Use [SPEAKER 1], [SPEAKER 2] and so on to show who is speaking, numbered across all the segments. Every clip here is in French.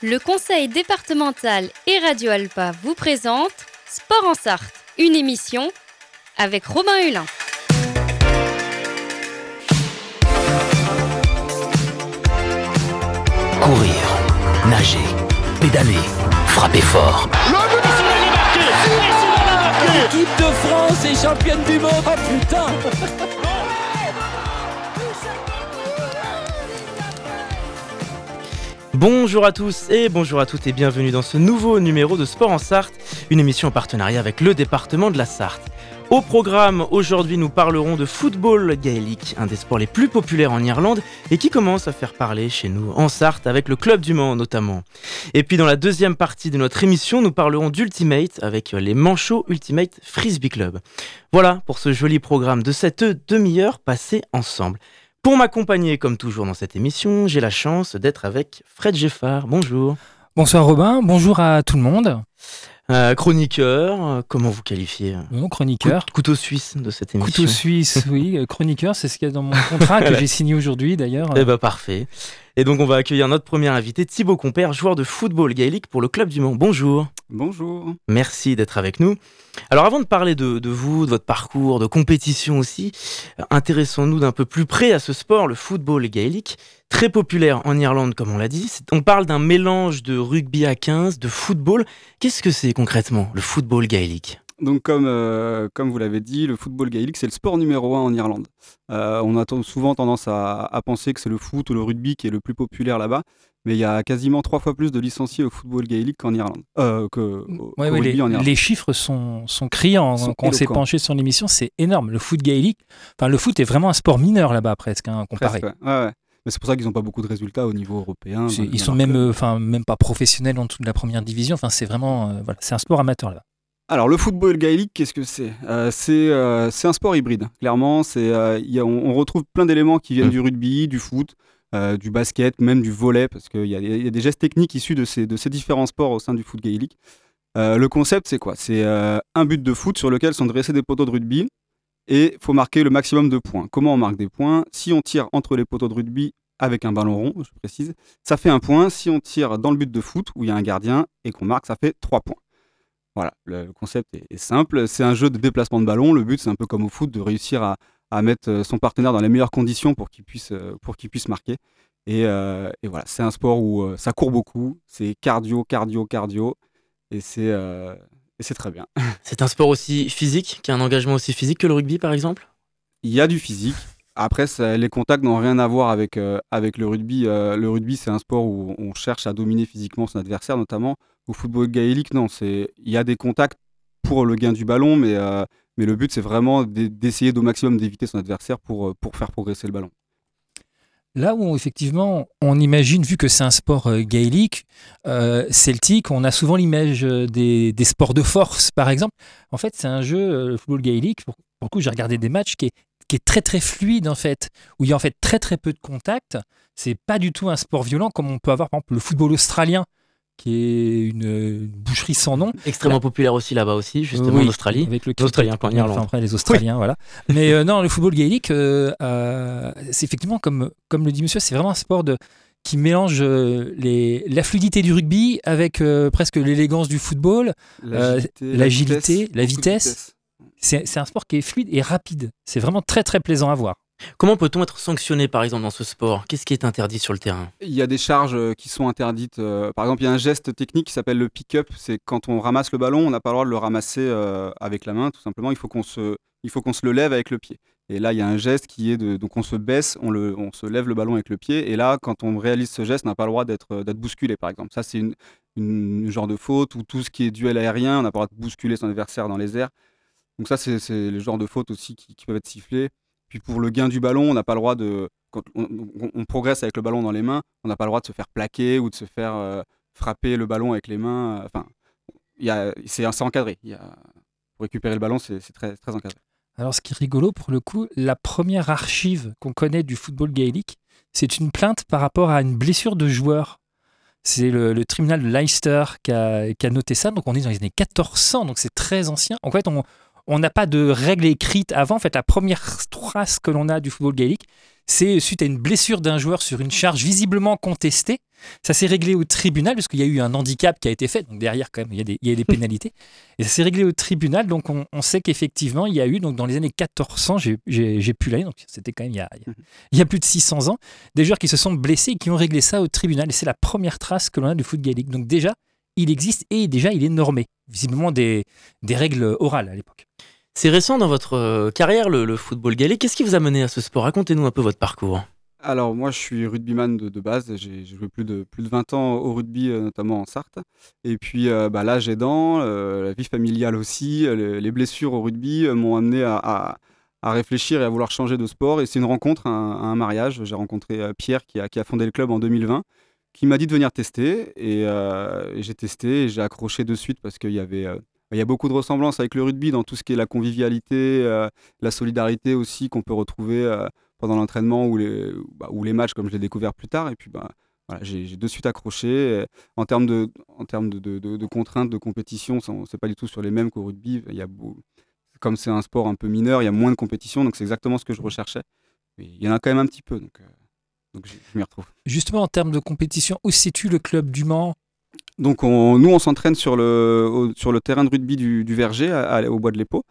[SPEAKER 1] Le conseil départemental et Radio Alpa vous présente Sport en Sarthe, une émission avec Robin Hulin.
[SPEAKER 2] Courir, nager, pédaler, frapper fort.
[SPEAKER 3] L'équipe de France est championne du monde. Oh putain
[SPEAKER 4] Bonjour à tous et bonjour à toutes et bienvenue dans ce nouveau numéro de Sport en Sarthe, une émission en partenariat avec le département de la Sarthe. Au programme, aujourd'hui nous parlerons de football gaélique, un des sports les plus populaires en Irlande et qui commence à faire parler chez nous en Sarthe avec le Club du Mans notamment. Et puis dans la deuxième partie de notre émission, nous parlerons d'Ultimate avec les Manchots Ultimate Frisbee Club. Voilà pour ce joli programme de cette demi-heure passée ensemble. Pour m'accompagner comme toujours dans cette émission, j'ai la chance d'être avec Fred Geffard. Bonjour.
[SPEAKER 5] Bonsoir Robin, bonjour à tout le monde.
[SPEAKER 4] Euh, chroniqueur, euh, comment vous qualifiez
[SPEAKER 5] Non, chroniqueur.
[SPEAKER 4] Coup- couteau suisse de cette émission.
[SPEAKER 5] Couteau suisse, oui. euh, Chroniqueur, c'est ce qu'il y a dans mon contrat que j'ai signé aujourd'hui d'ailleurs.
[SPEAKER 4] Eh ben parfait. Et donc on va accueillir notre premier invité, Thibaut Compère, joueur de football gaélique pour le Club du Mans. Bonjour.
[SPEAKER 6] Bonjour.
[SPEAKER 4] Merci d'être avec nous. Alors avant de parler de, vous, de votre parcours, de compétition aussi, euh, intéressons-nous d'un peu plus près à ce sport, le football gaélique, très populaire en Irlande comme on l'a dit. On parle d'un mélange de rugby à 15, de football. Qu'est-ce que c'est concrètement le football gaélique?
[SPEAKER 6] Donc comme, euh, comme vous l'avez dit, le football gaélique, c'est le sport numéro un en Irlande. Euh, on a souvent tendance à, à penser que c'est le foot ou le rugby qui est le plus populaire là-bas, mais il y a quasiment trois fois plus de licenciés au football gaélique qu'en Irlande. Euh, que,
[SPEAKER 5] Ouais, ouais, les,
[SPEAKER 6] en Irlande.
[SPEAKER 5] les chiffres sont, sont criants.
[SPEAKER 6] Sont
[SPEAKER 5] Quand on s'est penché sur l'émission, c'est énorme. Le foot gaélique, enfin le foot est vraiment un sport mineur là-bas presque, hein, comparé.
[SPEAKER 6] Presque, ouais. C'est pour ça qu'ils n'ont pas beaucoup de résultats au niveau européen.
[SPEAKER 5] Ils
[SPEAKER 6] dans
[SPEAKER 5] sont même, euh, même pas professionnels en dessous de la première division. Enfin c'est vraiment, euh, voilà, c'est un sport amateur là-bas.
[SPEAKER 6] Alors le football gaélique, qu'est-ce que c'est? Euh, C'est euh, c'est un sport hybride. Clairement, c'est euh, on, on retrouve plein d'éléments qui viennent
[SPEAKER 4] Mm.
[SPEAKER 6] du rugby, du foot, du basket, même du volley, parce qu'il y, a des- il y a des gestes techniques issus de ces, de ces différents sports au sein du foot gaélique. Le concept, c'est quoi? C'est un but de foot sur lequel sont dressés des poteaux de rugby et il faut marquer le maximum de points. Comment on marque des points? Si on tire entre les poteaux de rugby avec un ballon rond, je précise, ça fait un point. Si on tire dans le but de foot où il y a un gardien et qu'on marque, ça fait trois points. Voilà, le, le concept est, est simple. C'est un jeu de déplacement de ballon. Le but, c'est un peu comme au foot, de réussir à, à mettre euh, son partenaire dans les meilleures conditions pour qu'il puisse, euh, pour qu'il puisse marquer. Et, euh, et voilà, c'est un sport où ça court beaucoup. C'est cardio, cardio, cardio. Et c'est, euh, très bien.
[SPEAKER 4] C'est un sport aussi physique, qui a un engagement aussi physique que le rugby par exemple?
[SPEAKER 6] Il y a du physique. Après, ça- les contacts n'ont rien à voir avec, euh, avec le rugby. Le rugby, c'est un sport où on cherche à dominer physiquement son adversaire, notamment. Au football gaélique, non. c'est- Il y a des contacts pour le gain du ballon, mais, euh, mais le but, c'est vraiment d'e- d'essayer au maximum d'éviter son adversaire pour, euh, pour faire progresser le ballon.
[SPEAKER 5] Là où effectivement on imagine, vu que c'est un sport euh, gaélique, celtique, on a souvent l'image des, des sports de force par exemple. En fait, c'est un jeu, le football gaélique, pour, pour le coup j'ai regardé des matchs qui est, qui est très très fluide en fait, où il y a en fait très très peu de contact. C'est pas du tout un sport violent comme on peut avoir par exemple le football australien, qui est une, une boucherie sans nom.
[SPEAKER 4] Extrêmement populaire aussi là-bas aussi, justement
[SPEAKER 5] Oui,
[SPEAKER 4] en Australie.
[SPEAKER 5] Avec le
[SPEAKER 4] Les Australiens, pas en Irlande.
[SPEAKER 5] Enfin, après, les Australiens, voilà. Mais euh, non, le football gaélique, euh, euh, c'est effectivement, comme, comme le dit monsieur, c'est vraiment un sport de, qui mélange euh, les, la fluidité du rugby avec euh, presque l'élégance du football. Euh, l'agilité, la vitesse. C'est c'est un sport qui est fluide et rapide. C'est vraiment très très plaisant à voir.
[SPEAKER 4] Comment peut-on être sanctionné par exemple dans ce sport? Qu'est-ce qui est interdit sur le terrain?
[SPEAKER 6] Il y a des charges euh, qui sont interdites. euh, par exemple, il y a un geste technique qui s'appelle le pick-up. C'est quand on ramasse le ballon, on n'a pas le droit de le ramasser euh, avec la main, tout simplement. Il faut qu'on se, il faut qu'on se le lève avec le pied. Et là, il y a un geste qui est de. Donc, on se baisse, on, le, on se lève le ballon avec le pied. Et là, quand on réalise ce geste, on n'a pas le droit d'être, bousculé, par exemple. Ça, c'est une, une, genre de faute ou tout ce qui est duel aérien, on n'a pas le droit de bousculer son adversaire dans les airs. Donc, ça, c'est, c'est le genre de faute aussi qui, qui peuvent être sifflées. Puis, pour le gain du ballon, on n'a pas le droit de. Quand on, progresse avec le ballon dans les mains, on n'a pas le droit de se faire plaquer ou de se faire euh, frapper le ballon avec les mains. Enfin, y a, c'est, encadré. Y a, pour récupérer le ballon, c'est, très, encadré.
[SPEAKER 5] Alors, ce qui est rigolo, pour le coup, la première archive qu'on connaît du football gaélique, c'est une plainte par rapport à une blessure de joueur. C'est le, le tribunal de Leicester qui a, qui a noté ça. Donc, on est dans les années 1400, donc c'est très ancien. En fait, on on n'a pas de règles écrites avant. En fait, la première trace que l'on a du football gaélique, c'est suite à une blessure d'un joueur sur une charge visiblement contestée. Ça s'est réglé au tribunal parce qu'il y a eu un handicap qui a été fait. Donc derrière, quand même, il y a des, il y a des pénalités. Et ça s'est réglé au tribunal. Donc on, on sait qu'effectivement, il y a eu, donc dans les années 1400, j'ai- pu l'année, donc c'était quand même il y, a, il y a- il y a plus de 600 ans, des joueurs qui se sont blessés et qui ont réglé ça au tribunal. Et c'est la première trace que l'on a du foot gaélique. Donc déjà, il existe et déjà, il est normé. Visiblement des, des règles orales à l'époque.
[SPEAKER 4] C'est récent dans votre euh, carrière, le, football gaélique. Qu'est-ce qui vous a mené à ce sport? Racontez-nous un peu votre parcours.
[SPEAKER 6] Alors moi je suis rugbyman de, base, j'ai joué plus de, plus de 20 ans au rugby, euh, notamment en Sarthe. Et puis euh, bah, l'âge aidant, euh, la vie familiale aussi, le- les blessures au rugby m'ont amené à, à- réfléchir et à vouloir changer de sport. Et c'est une rencontre, un, mariage. J'ai rencontré Pierre qui a, qui a fondé le club en 2020, qui m'a dit de venir tester. Et, j'ai testé et j'ai accroché de suite parce qu'il y avait... il y a beaucoup de ressemblances avec le rugby dans tout ce qui est la convivialité, euh, la solidarité aussi qu'on peut retrouver euh, pendant l'entraînement ou les, bah, ou les matchs comme je l'ai découvert plus tard. Et puis bah, j'ai de suite accroché. En termes de, en de, de- de- de contraintes, de compétition, c'est pas du tout sur les mêmes qu'au rugby. Comme c'est un sport un peu mineur, il y a moins de compétition, donc c'est exactement ce que je recherchais. Et il y en a quand même un petit peu, donc, euh, je, je m'y retrouve.
[SPEAKER 5] Justement, en termes de compétition, où se situe le club du Mans?
[SPEAKER 6] Donc on- nous, on s'entraîne sur le, sur le terrain de rugby du, Verger, au bois de l'Épau.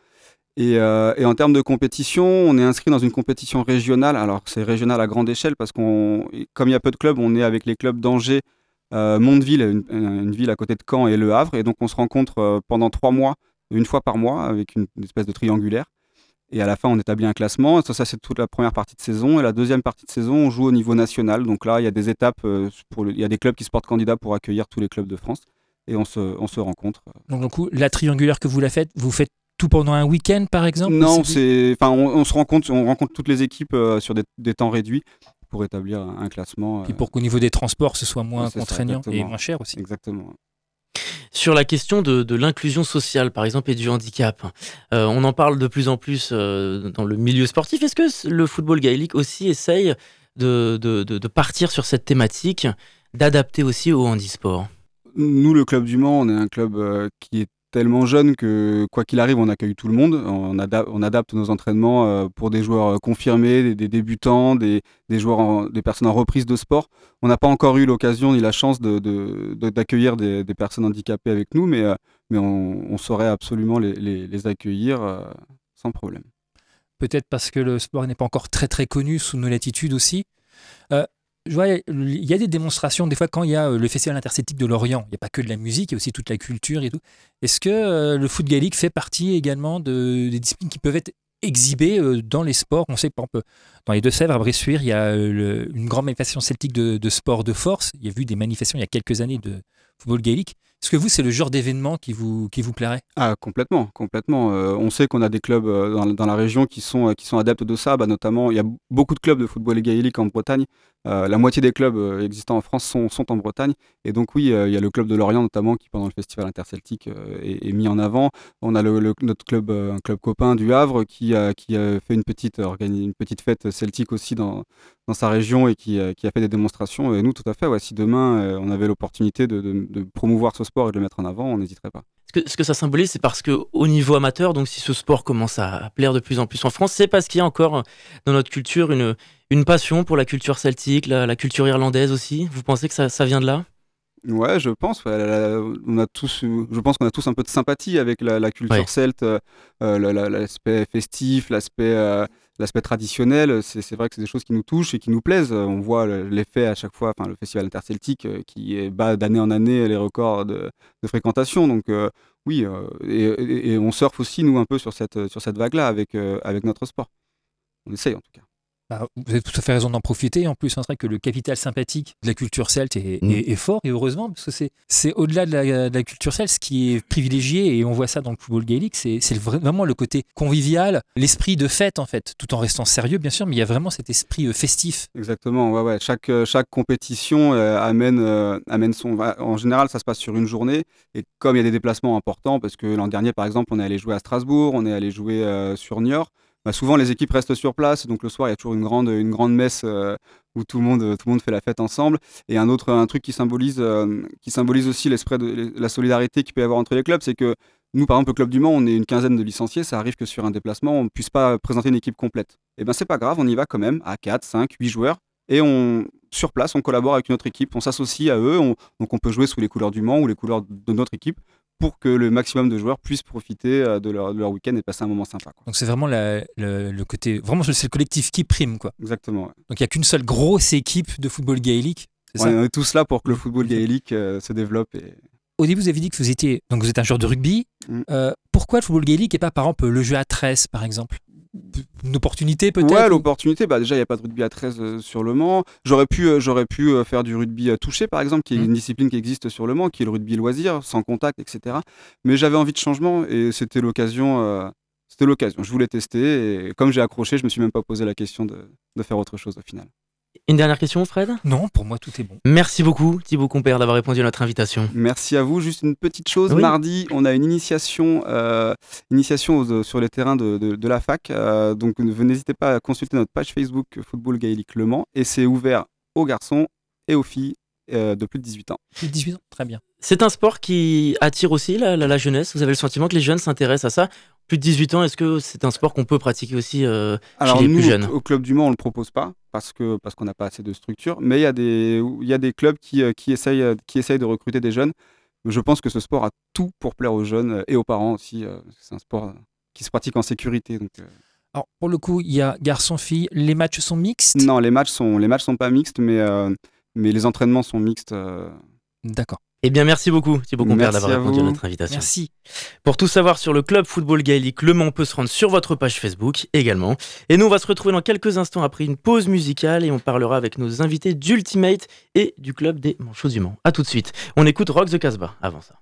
[SPEAKER 6] Et, euh, et en termes de compétition, on est inscrit dans une compétition régionale. Alors c'est régional à grande échelle parce qu'on, comme il y a peu de clubs, on est avec les clubs d'Angers, euh, Mondeville, une, une ville à côté de Caen et Le Havre. Et donc on se rencontre euh, pendant trois mois, une fois par mois, avec une espèce de triangulaire. Et à la fin, on établit un classement. Ça, ça, c'est toute la première partie de saison. Et la deuxième partie de saison, on joue au niveau national. Donc là, il y a des étapes. euh, pour le- il y a des clubs qui se portent candidats pour accueillir tous les clubs de France. Et on se, on se rencontre.
[SPEAKER 5] Donc, du coup, la triangulaire que vous la faites, vous faites tout pendant un week-end, par exemple
[SPEAKER 6] Non, c'est, enfin, on, on se rencontre, on rencontre toutes les équipes euh, sur des, des temps réduits pour établir un, un classement. Euh,
[SPEAKER 5] pour qu'au niveau des transports, ce soit moins
[SPEAKER 6] ça,
[SPEAKER 5] contraignant et moins cher aussi.
[SPEAKER 6] Exactement.
[SPEAKER 4] Sur la question de, l'inclusion sociale, par exemple, et du handicap, euh, on en parle de plus en plus euh, dans le milieu sportif. Est-ce que le football gaélique aussi essaye de- de partir sur cette thématique, d'adapter aussi au handisport?
[SPEAKER 6] Nous, le club du Mans, on est un club euh, qui est tellement jeune que quoi qu'il arrive, on accueille tout le monde. On, ada- on adapte nos entraînements euh, pour des joueurs euh, confirmés, des, débutants, des, joueurs, des personnes en reprise de sport. On n'a pas encore eu l'occasion ni la chance de- de- de- d'accueillir des, personnes handicapées avec nous, mais, euh, mais on, saurait absolument les, accueillir sans problème.
[SPEAKER 5] Peut-être parce que le sport n'est pas encore très très connu sous nos latitudes aussi. Il y a des démonstrations, des fois, quand il y a euh, le Festival interceltique de Lorient, il n'y a pas que de la musique, il y a aussi toute la culture et tout. Est-ce que euh, le foot gaélique fait partie également de, des disciplines qui peuvent être exhibées euh, dans les sports? On sait, par exemple, dans les Deux-Sèvres, à Bressuire, il y a une grande manifestation celtique de, de sport de force. Il y a eu des manifestations il y a quelques années de football gaélique. Est-ce que vous, c'est le genre d'événement qui vous, qui vous plairait?
[SPEAKER 6] Ah, complètement, complètement. On sait qu'on a des clubs dans, la région qui sont, qui sont adeptes de ça. Bah, notamment, il y a beaucoup de clubs de football gaélique en Bretagne. Euh, la moitié des clubs euh, existants en France sont, en Bretagne. Et donc, oui, euh, il y a le club de Lorient, notamment, qui, pendant le festival interceltique, est, est mis en avant. On a le, notre club, un club copain du Havre, qui, a- fait une petite, fête celtique aussi dans, sa région et qui, a fait des démonstrations. Et nous, tout à fait, si demain, on avait l'opportunité de- de promouvoir ce sport et de le mettre en avant, on n'hésiterait pas.
[SPEAKER 4] Ce que, ce que ça symbolise, c'est parce que au niveau amateur, donc si ce sport commence à, à plaire de plus en plus en France, c'est parce qu'il y a encore euh, dans notre culture une, une passion pour la culture celtique, la, la culture irlandaise aussi. Vous pensez que ça, ça vient de là?
[SPEAKER 6] Ouais, je pense. ouais, on a tous, je pense qu'on a tous un peu de sympathie avec la, la culture
[SPEAKER 4] Ouais.
[SPEAKER 6] celte, euh, euh, la- la- l'aspect festif, l'aspect, euh, l'aspect traditionnel. C'est vrai que c'est des choses qui nous touchent et qui nous plaisent. On voit le- l'effet à chaque fois, enfin le festival interceltique euh, qui bat d'année en année les records de, fréquentation. Donc euh, oui, euh, et, on surfe aussi nous un peu sur cette sur cette vague-là avec avec notre sport. On essaye en tout cas.
[SPEAKER 5] Bah, vous avez tout à fait raison d'en profiter. En plus, c'est vrai que le capital sympathique de la culture celte est,
[SPEAKER 4] Mm.
[SPEAKER 5] est- est fort, et heureusement, parce que c'est, au-delà de la, de la culture celte, ce qui est privilégié, et on voit ça dans le football gaélique, c'est, c'est vra- vraiment le côté convivial, l'esprit de fête, en fait, tout en restant sérieux, bien sûr, mais il y a vraiment cet esprit euh, festif.
[SPEAKER 6] Exactement, ouais, ouais. Chaque, euh, chaque compétition euh, amène, euh, amène son. En général, ça se passe sur une journée. Et comme il y a des déplacements importants, parce que l'an dernier, par exemple, on est allé jouer à Strasbourg, on est allé jouer euh, sur Niort, bah, souvent les équipes restent sur place. Donc le soir, il y a toujours une grande, une grande messe euh, où tout le, monde, tout le monde fait la fête ensemble. Et un autre un truc qui symbolise, euh, qui symbolise aussi l'esprit de la solidarité qu'il peut y avoir entre les clubs, c'est que nous, par exemple, au Club du Mans, on est une quinzaine de licenciés. Ça arrive que sur un déplacement, on ne puisse pas présenter une équipe complète. Et eh bien, c'est pas grave, on y va quand même à 4, 5, 8 joueurs. Et on, sur place, on collabore avec une autre équipe, on s'associe à eux. donc, on peut jouer sous les couleurs du Mans ou les couleurs de notre équipe pour que le maximum de joueurs puissent profiter euh, de leur, leur week-end et passer un moment sympa.
[SPEAKER 5] Donc c'est vraiment le, côté, vraiment c'est le collectif qui prime quoi.
[SPEAKER 6] Exactement.
[SPEAKER 5] Donc il n'y a qu'une seule grosse équipe de football gaélique.
[SPEAKER 6] Ouais, on est tous là pour que le football gaélique euh, se développe. Et...
[SPEAKER 5] Au début, vous avez dit que vous étiez, donc vous êtes un joueur de rugby. Mm. Euh, pourquoi le football gaélique et pas par exemple le jeu à 13 par exemple? Une opportunité peut-être
[SPEAKER 6] Ouais, l'opportunité. Bah, déjà, il n'y a pas de rugby à 13 euh, sur le Mans. J'aurais pu, euh, j'aurais pu euh, faire du rugby touché, par exemple, qui est mmh. une discipline qui existe sur le Mans, qui est le rugby loisir, sans contact, etc. Mais j'avais envie de changement et c'était l'occasion. c'était l'occasion. Je voulais tester et comme j'ai accroché, je me suis même pas posé la question de, de faire autre chose au final.
[SPEAKER 4] Une dernière question, Fred?
[SPEAKER 5] Non, pour moi, tout est bon.
[SPEAKER 4] Merci beaucoup, Thibaut Compère, d'avoir répondu à notre invitation.
[SPEAKER 6] Merci à vous. Juste une petite chose. Mardi, on a une initiation, euh, initiation sur les terrains de, la fac. Euh, donc, n'hésitez pas à consulter notre page Facebook Football Gaélique Le Mans. Et c'est ouvert aux garçons et aux filles euh, de plus de 18 ans.
[SPEAKER 5] Plus de 18 ans, très bien.
[SPEAKER 4] C'est un sport qui attire aussi la, jeunesse. Vous avez le sentiment que les jeunes s'intéressent à ça Plus de 18 ans, est-ce que c'est un sport qu'on peut pratiquer aussi euh, chez les plus jeunes?
[SPEAKER 6] au, Club du Mans, on ne le propose pas parce qu'on parce qu'on n'a pas assez de structure. Mais il y, a des, y a des clubs qui, euh, qui, essayent, qui essayent de recruter des jeunes. Je pense que ce sport a tout pour plaire aux jeunes et aux parents aussi. C'est un sport qui se pratique en sécurité. Donc,
[SPEAKER 5] Alors, pour le coup, il y a garçon-fille. Les matchs sont mixtes?
[SPEAKER 6] Non, les matchs sont, les matchs sont pas mixtes, mais, mais les entraînements sont mixtes.
[SPEAKER 5] D'accord.
[SPEAKER 4] Eh bien, merci beaucoup Thibaut Compère d'avoir répondu à notre invitation.
[SPEAKER 5] Merci.
[SPEAKER 4] Pour tout savoir sur le club football gaélique Le Mans, on peut se rendre sur votre page Facebook également. Et nous, on va se retrouver dans quelques instants après une pause musicale et on parlera avec nos invités d'Ultimate et du club des Manchots du Mans. A tout de suite. On écoute Rock the Casbah avant ça.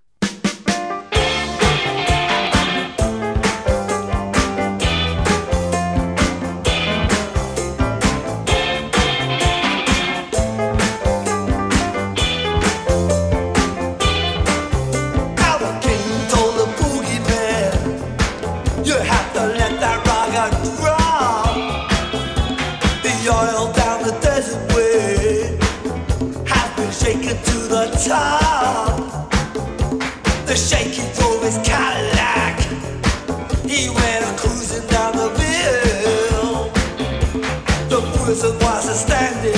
[SPEAKER 7] the shaky his Cadillac. He went cruising down the hill. The standing.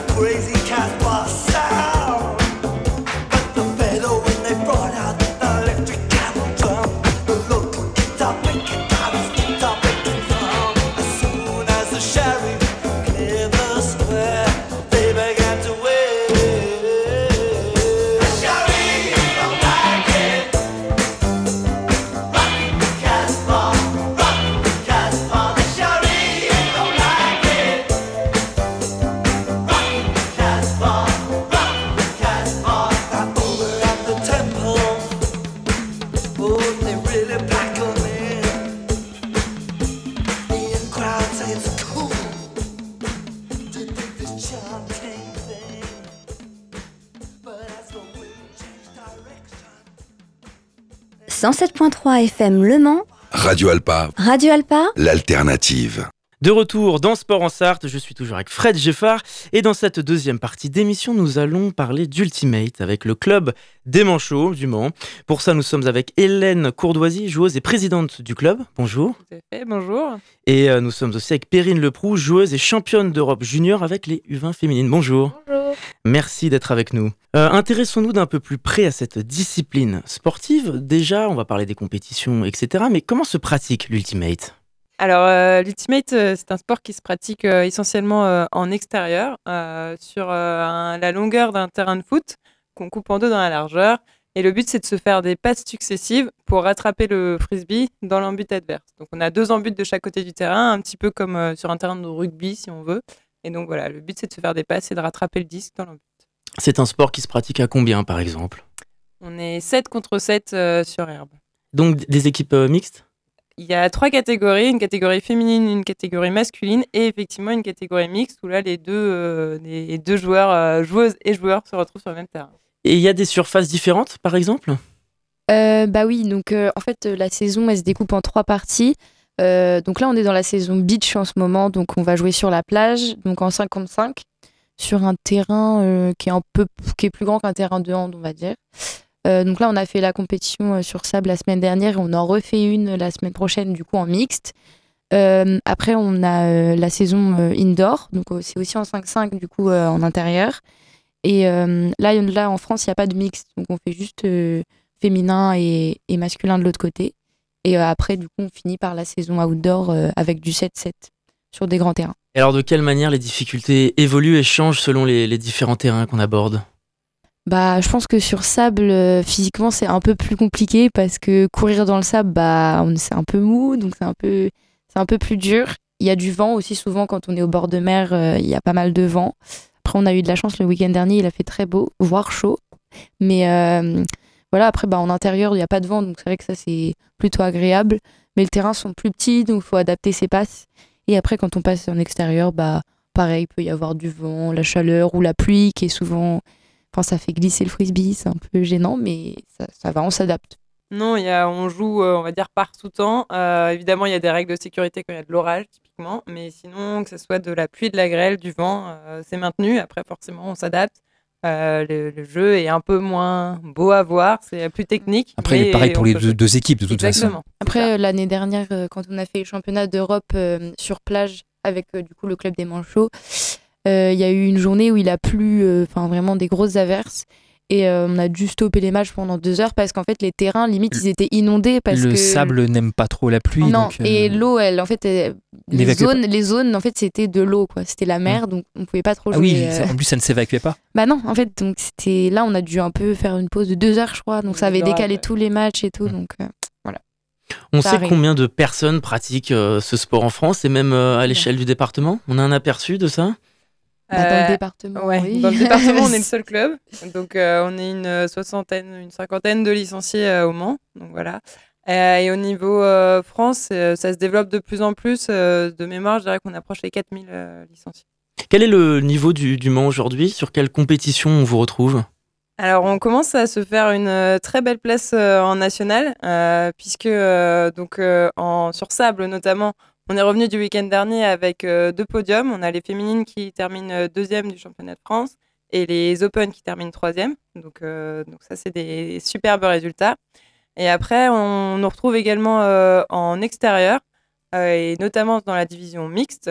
[SPEAKER 7] crazy
[SPEAKER 8] 107.3 FM Le Mans.
[SPEAKER 9] Radio Alpa.
[SPEAKER 8] Radio Alpa.
[SPEAKER 9] L'alternative.
[SPEAKER 4] De retour dans Sport en Sarthe, je suis toujours avec Fred Geffard et dans cette deuxième partie d'émission, nous allons parler d'Ultimate avec le club des Manchots du Mans. Pour ça, nous sommes avec Hélène Courdoisy, joueuse et présidente du club. Bonjour.
[SPEAKER 10] Tout à fait, bonjour.
[SPEAKER 4] Et euh, nous sommes aussi avec Perrine Leproux, joueuse et championne d'Europe junior avec les U20 féminines. Bonjour.
[SPEAKER 10] Bonjour.
[SPEAKER 4] Merci d'être avec nous. Euh, intéressons-nous d'un peu plus près à cette discipline sportive. Déjà, on va parler des compétitions, etc. Mais comment se pratique l'Ultimate?
[SPEAKER 10] Alors, euh, l'Ultimate, c'est un sport qui se pratique essentiellement en extérieur, sur la longueur d'un terrain de foot qu'on coupe en deux dans la largeur. Et le but, c'est de se faire des passes successives pour rattraper le frisbee dans l'embut adverse. Donc, on a deux embuts de chaque côté du terrain, un petit peu comme euh, sur un terrain de rugby, si on veut. Et donc, voilà, le but, c'est de se faire des passes et de rattraper le disque dans l'embut.
[SPEAKER 4] C'est un sport qui se pratique à combien, par exemple?
[SPEAKER 10] On est 7 contre 7 euh, sur herbe.
[SPEAKER 4] Donc des équipes euh, mixtes?
[SPEAKER 10] Il y a trois catégories, une catégorie féminine, une catégorie masculine et effectivement une catégorie mixte où là les deux, euh, les deux joueurs, euh, joueuses et joueurs se retrouvent sur le même terrain.
[SPEAKER 4] Et il y a des surfaces différentes, par exemple?
[SPEAKER 11] Euh, bah oui, donc euh, en fait, la saison, elle se découpe en trois parties. Euh, donc là, on est dans la saison beach en ce moment, donc on va jouer sur la plage, donc en 55, sur un terrain euh, qui est un peu plus grand qu'un terrain de hand, on va dire. Euh, donc là, on a fait la compétition sur sable la semaine dernière et on en refait une la semaine prochaine, du coup en mixte. Après, on a la saison indoor, donc c'est aussi en 5-5, du coup en intérieur. Et là, en France, il n'y a pas de mixte, donc on fait juste féminin et masculin de l'autre côté. Et euh, après, du coup, on finit par la saison outdoor euh, avec du 7-7 sur des grands terrains.
[SPEAKER 4] Et alors de quelle manière les difficultés évoluent et changent selon les, les différents terrains qu'on aborde?
[SPEAKER 11] Bah, je pense que sur sable, euh, physiquement, c'est un peu plus compliqué parce que courir dans le sable, bah, c'est un peu mou, donc c'est un peu, c'est un peu plus dur. Il y a du vent aussi souvent quand on est au bord de mer, euh, il y a pas mal de vent. Après, on a eu de la chance le week-end dernier, il a fait très beau, voire chaud. Mais euh, voilà, après, bah, en intérieur, il n'y a pas de vent, donc c'est vrai que ça, c'est plutôt agréable. Mais les terrains sont plus petits, donc il faut adapter ses passes. Et après, quand on passe en extérieur, bah, pareil, il peut y avoir du vent, la chaleur ou la pluie qui est souvent Enfin, ça fait glisser le frisbee, c'est un peu gênant, mais ça, va, on s'adapte.
[SPEAKER 10] Non, y a, on joue, euh, on va dire, par tout temps. Euh, évidemment, il y a des règles de sécurité quand il y a de l'orage, typiquement. Mais sinon, que ce soit de la pluie, de la grêle, du vent, euh, c'est maintenu. Après, forcément, on s'adapte. Euh, le, le jeu est un peu moins beau à voir, c'est plus technique.
[SPEAKER 5] Après, il
[SPEAKER 10] mais
[SPEAKER 5] est pareil pour les deux, équipes, de toute
[SPEAKER 10] Exactement.
[SPEAKER 11] Après, euh, l'année dernière, euh, quand on a fait les championnats d'Europe euh, sur plage avec euh, du coup le club des Manchots, euh, il y a eu une journée où il a plu, euh, enfin vraiment des grosses averses. Et euh, on a dû stopper les matchs pendant deux heures parce qu'en fait, les terrains, limite, ils étaient inondés. Parce
[SPEAKER 5] le
[SPEAKER 11] que...
[SPEAKER 5] sable n'aime pas trop la pluie.
[SPEAKER 11] Non,
[SPEAKER 5] donc, euh,
[SPEAKER 11] et l'eau, elle, en fait, elle- les zones, les zones, en fait, c'était de l'eau, quoi. C'était la mer, donc on pouvait pas trop
[SPEAKER 5] Ah
[SPEAKER 11] jouer.
[SPEAKER 5] oui,
[SPEAKER 11] euh,
[SPEAKER 5] ça- en plus, ça ne s'évacuait pas.
[SPEAKER 11] Bah non, en fait, donc c'était là, on a dû un peu faire une pause de deux heures, je crois. Donc ça avait décalé
[SPEAKER 10] ouais.
[SPEAKER 11] tous les matchs et tout. Donc euh,
[SPEAKER 4] On
[SPEAKER 11] Ça
[SPEAKER 4] sait
[SPEAKER 11] arrive.
[SPEAKER 4] combien de personnes pratiquent euh, ce sport en France et même euh, à l'échelle du département? On a un aperçu de ça?
[SPEAKER 11] Bah, dans
[SPEAKER 10] Euh,
[SPEAKER 11] le département,
[SPEAKER 10] Ouais,
[SPEAKER 11] oui.
[SPEAKER 10] dans le département, on est le seul club. Donc, euh, on est une euh, soixantaine, une cinquantaine de licenciés euh, au Mans. Donc, voilà. Euh, et au niveau euh, France, euh, ça se développe de plus en plus. euh, de mémoire, je dirais qu'on approche les 4000 euh, licenciés.
[SPEAKER 4] Quel est le niveau du, du Mans aujourd'hui? Sur quelle compétition on vous retrouve?
[SPEAKER 10] Alors, on commence à se faire une euh, très belle place euh, en national, euh, puisque euh, donc euh, en sur sable notamment, on est revenu du week-end dernier avec euh, deux podiums. On a les féminines qui terminent euh, deuxième du championnat de France et les Open qui terminent troisième. Donc, euh, ça, c'est des superbes résultats. Et après, on nous retrouve également en extérieur, et notamment dans la division mixte,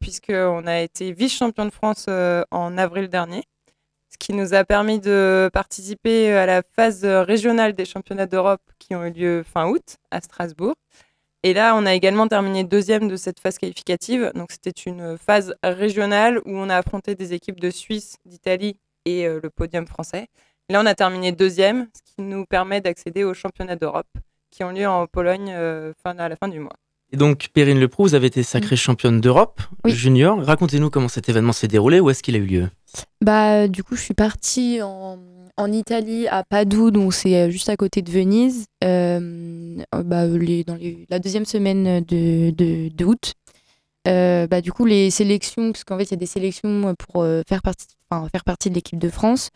[SPEAKER 10] puisqu'on a été vice-champion de France en avril dernier ce qui nous a permis de participer à la phase régionale des championnats d'Europe qui ont eu lieu fin août à Strasbourg. Et là, on a également terminé deuxième de cette phase qualificative. Donc, c'était une phase régionale où on a affronté des équipes de Suisse, d'Italie et euh, le podium français. Là, on a terminé deuxième, ce qui nous permet d'accéder aux championnats d'Europe qui ont lieu en Pologne euh, à la fin du mois.
[SPEAKER 4] Et donc, Perrine Leproux, vous avez été sacrée championne d'Europe
[SPEAKER 11] Oui.
[SPEAKER 4] junior. Racontez-nous comment cet événement s'est déroulé, où est-ce qu'il a eu lieu?
[SPEAKER 11] Bah, du coup, je suis partie en, en Italie, à Padoue, donc c'est euh, juste à côté de Venise, euh, euh, bah, les- dans les- la deuxième semaine de, de, de août. Euh, bah, du coup, les sélections, parce qu'en fait, il y a des sélections pour euh, faire, partie, enfin, faire partie de l'équipe de France.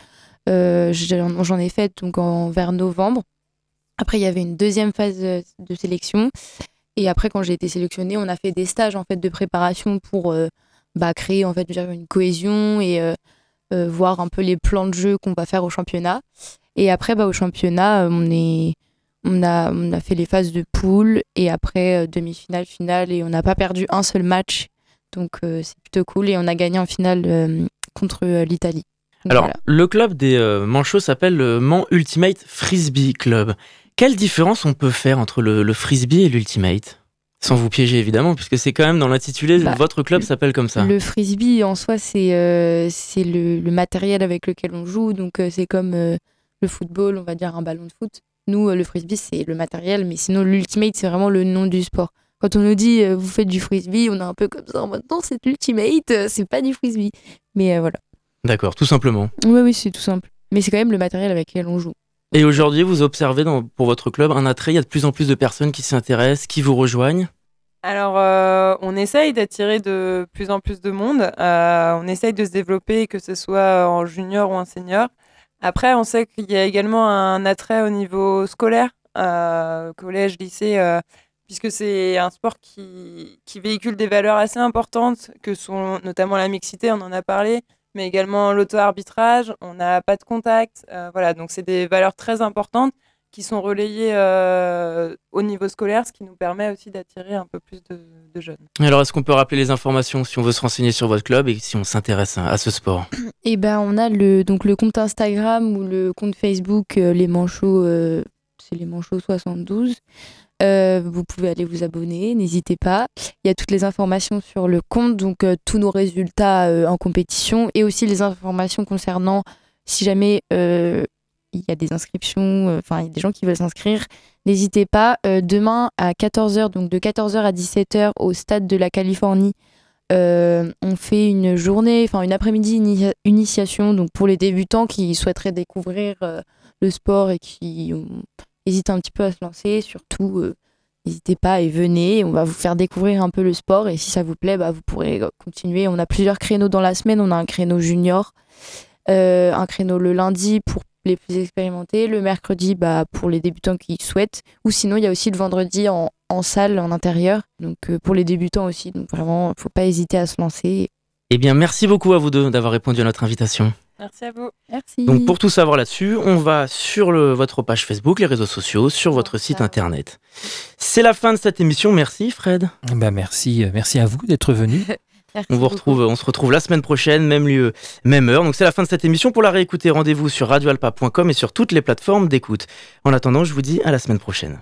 [SPEAKER 11] J'en ai fait donc en, vers novembre. Après, il y avait une deuxième phase de sélection. Et après, quand j'ai été sélectionnée, on a fait des stages en fait de préparation pour euh, bah, créer en fait une cohésion et euh, euh, voir un peu les plans de jeu qu'on va faire au championnat. Et après, bah, au championnat, on, est, on, a, on a fait les phases de poule et après demi-finale, finale et on n'a pas perdu un seul match. Donc c'est plutôt cool et on a gagné en finale contre l'Italie.
[SPEAKER 4] Alors,
[SPEAKER 11] voilà.
[SPEAKER 4] le club des manchots s'appelle le Mans Ultimate Frisbee Club. Quelle différence on peut faire entre le, le frisbee et l'ultimate? Sans vous piéger évidemment, puisque c'est quand même dans l'intitulé,
[SPEAKER 11] Bah,
[SPEAKER 4] votre club s'appelle comme ça.
[SPEAKER 11] Le frisbee en soi, c'est euh, le, le matériel avec lequel on joue. Donc euh, c'est comme euh, le football, on va dire un ballon de foot. Nous, le frisbee, c'est le matériel, mais sinon l'ultimate, c'est vraiment le nom du sport. Quand on nous dit vous faites du frisbee, on est un peu comme ça en mode non, c'est l'ultimate, c'est pas du frisbee. Mais voilà.
[SPEAKER 4] D'accord, tout simplement.
[SPEAKER 11] Oui, oui, c'est tout simple. Mais c'est quand même le matériel avec lequel on joue.
[SPEAKER 4] Et aujourd'hui, vous observez pour votre club un attrait, il y a de plus en plus de personnes qui s'intéressent, qui vous rejoignent
[SPEAKER 10] Alors, euh, on essaye d'attirer de plus en plus de monde. Euh, on essaye de se développer, que ce soit en junior ou en senior. Après, on sait qu'il y a également un attrait au niveau scolaire, euh, collège, lycée, puisque c'est un sport qui, qui véhicule des valeurs assez importantes, que sont notamment la mixité, on en a parlé, mais également l'auto-arbitrage, on n'a pas de contact. euh, voilà, donc c'est des valeurs très importantes qui sont relayées euh, au niveau scolaire, ce qui nous permet aussi d'attirer un peu plus de, de jeunes.
[SPEAKER 4] Alors, est-ce qu'on peut rappeler les informations si on veut se renseigner sur votre club et si on s'intéresse à, à ce sport?
[SPEAKER 11] Et ben on a le donc le compte Instagram ou le compte Facebook euh, les manchots euh, c'est les manchots 72. Euh, vous pouvez aller vous abonner, n'hésitez pas. Il y a toutes les informations sur le compte, donc euh, tous nos résultats euh, en compétition et aussi les informations concernant si jamais il y a des inscriptions, enfin il y a des gens qui veulent s'inscrire, n'hésitez pas. Demain à 14h, donc de 14h à 17h au stade de la Californie, on fait une journée, enfin une après-midi ini- initiation, donc pour les débutants qui souhaiteraient découvrir le sport et qui hésitent un petit peu à se lancer, surtout euh, n'hésitez pas et venez, on va vous faire découvrir un peu le sport et si ça vous plaît, bah, vous pourrez euh, continuer. On a plusieurs créneaux dans la semaine, on a un créneau junior, euh, un créneau le lundi pour les plus expérimentés, le mercredi bah, pour les débutants qui souhaitent, ou sinon il y a aussi le vendredi en, salle, en intérieur, donc pour les débutants aussi, donc vraiment, faut pas hésiter à se lancer.
[SPEAKER 4] Eh bien, merci beaucoup à vous deux d'avoir répondu à notre invitation.
[SPEAKER 10] Merci à vous.
[SPEAKER 11] Merci.
[SPEAKER 4] Donc, pour tout savoir là-dessus, on va sur le- votre page Facebook, les réseaux sociaux, sur votre site internet. C'est la fin de cette émission. Merci, Fred.
[SPEAKER 5] Bah merci, euh, merci à vous d'être venu.
[SPEAKER 11] Merci
[SPEAKER 4] On vous
[SPEAKER 11] beaucoup.
[SPEAKER 4] retrouve, on se retrouve la semaine prochaine, même lieu, même heure. Donc c'est la fin de cette émission. Pour la réécouter, rendez-vous sur radioalpa.com et sur toutes les plateformes d'écoute. En attendant, je vous dis à la semaine prochaine.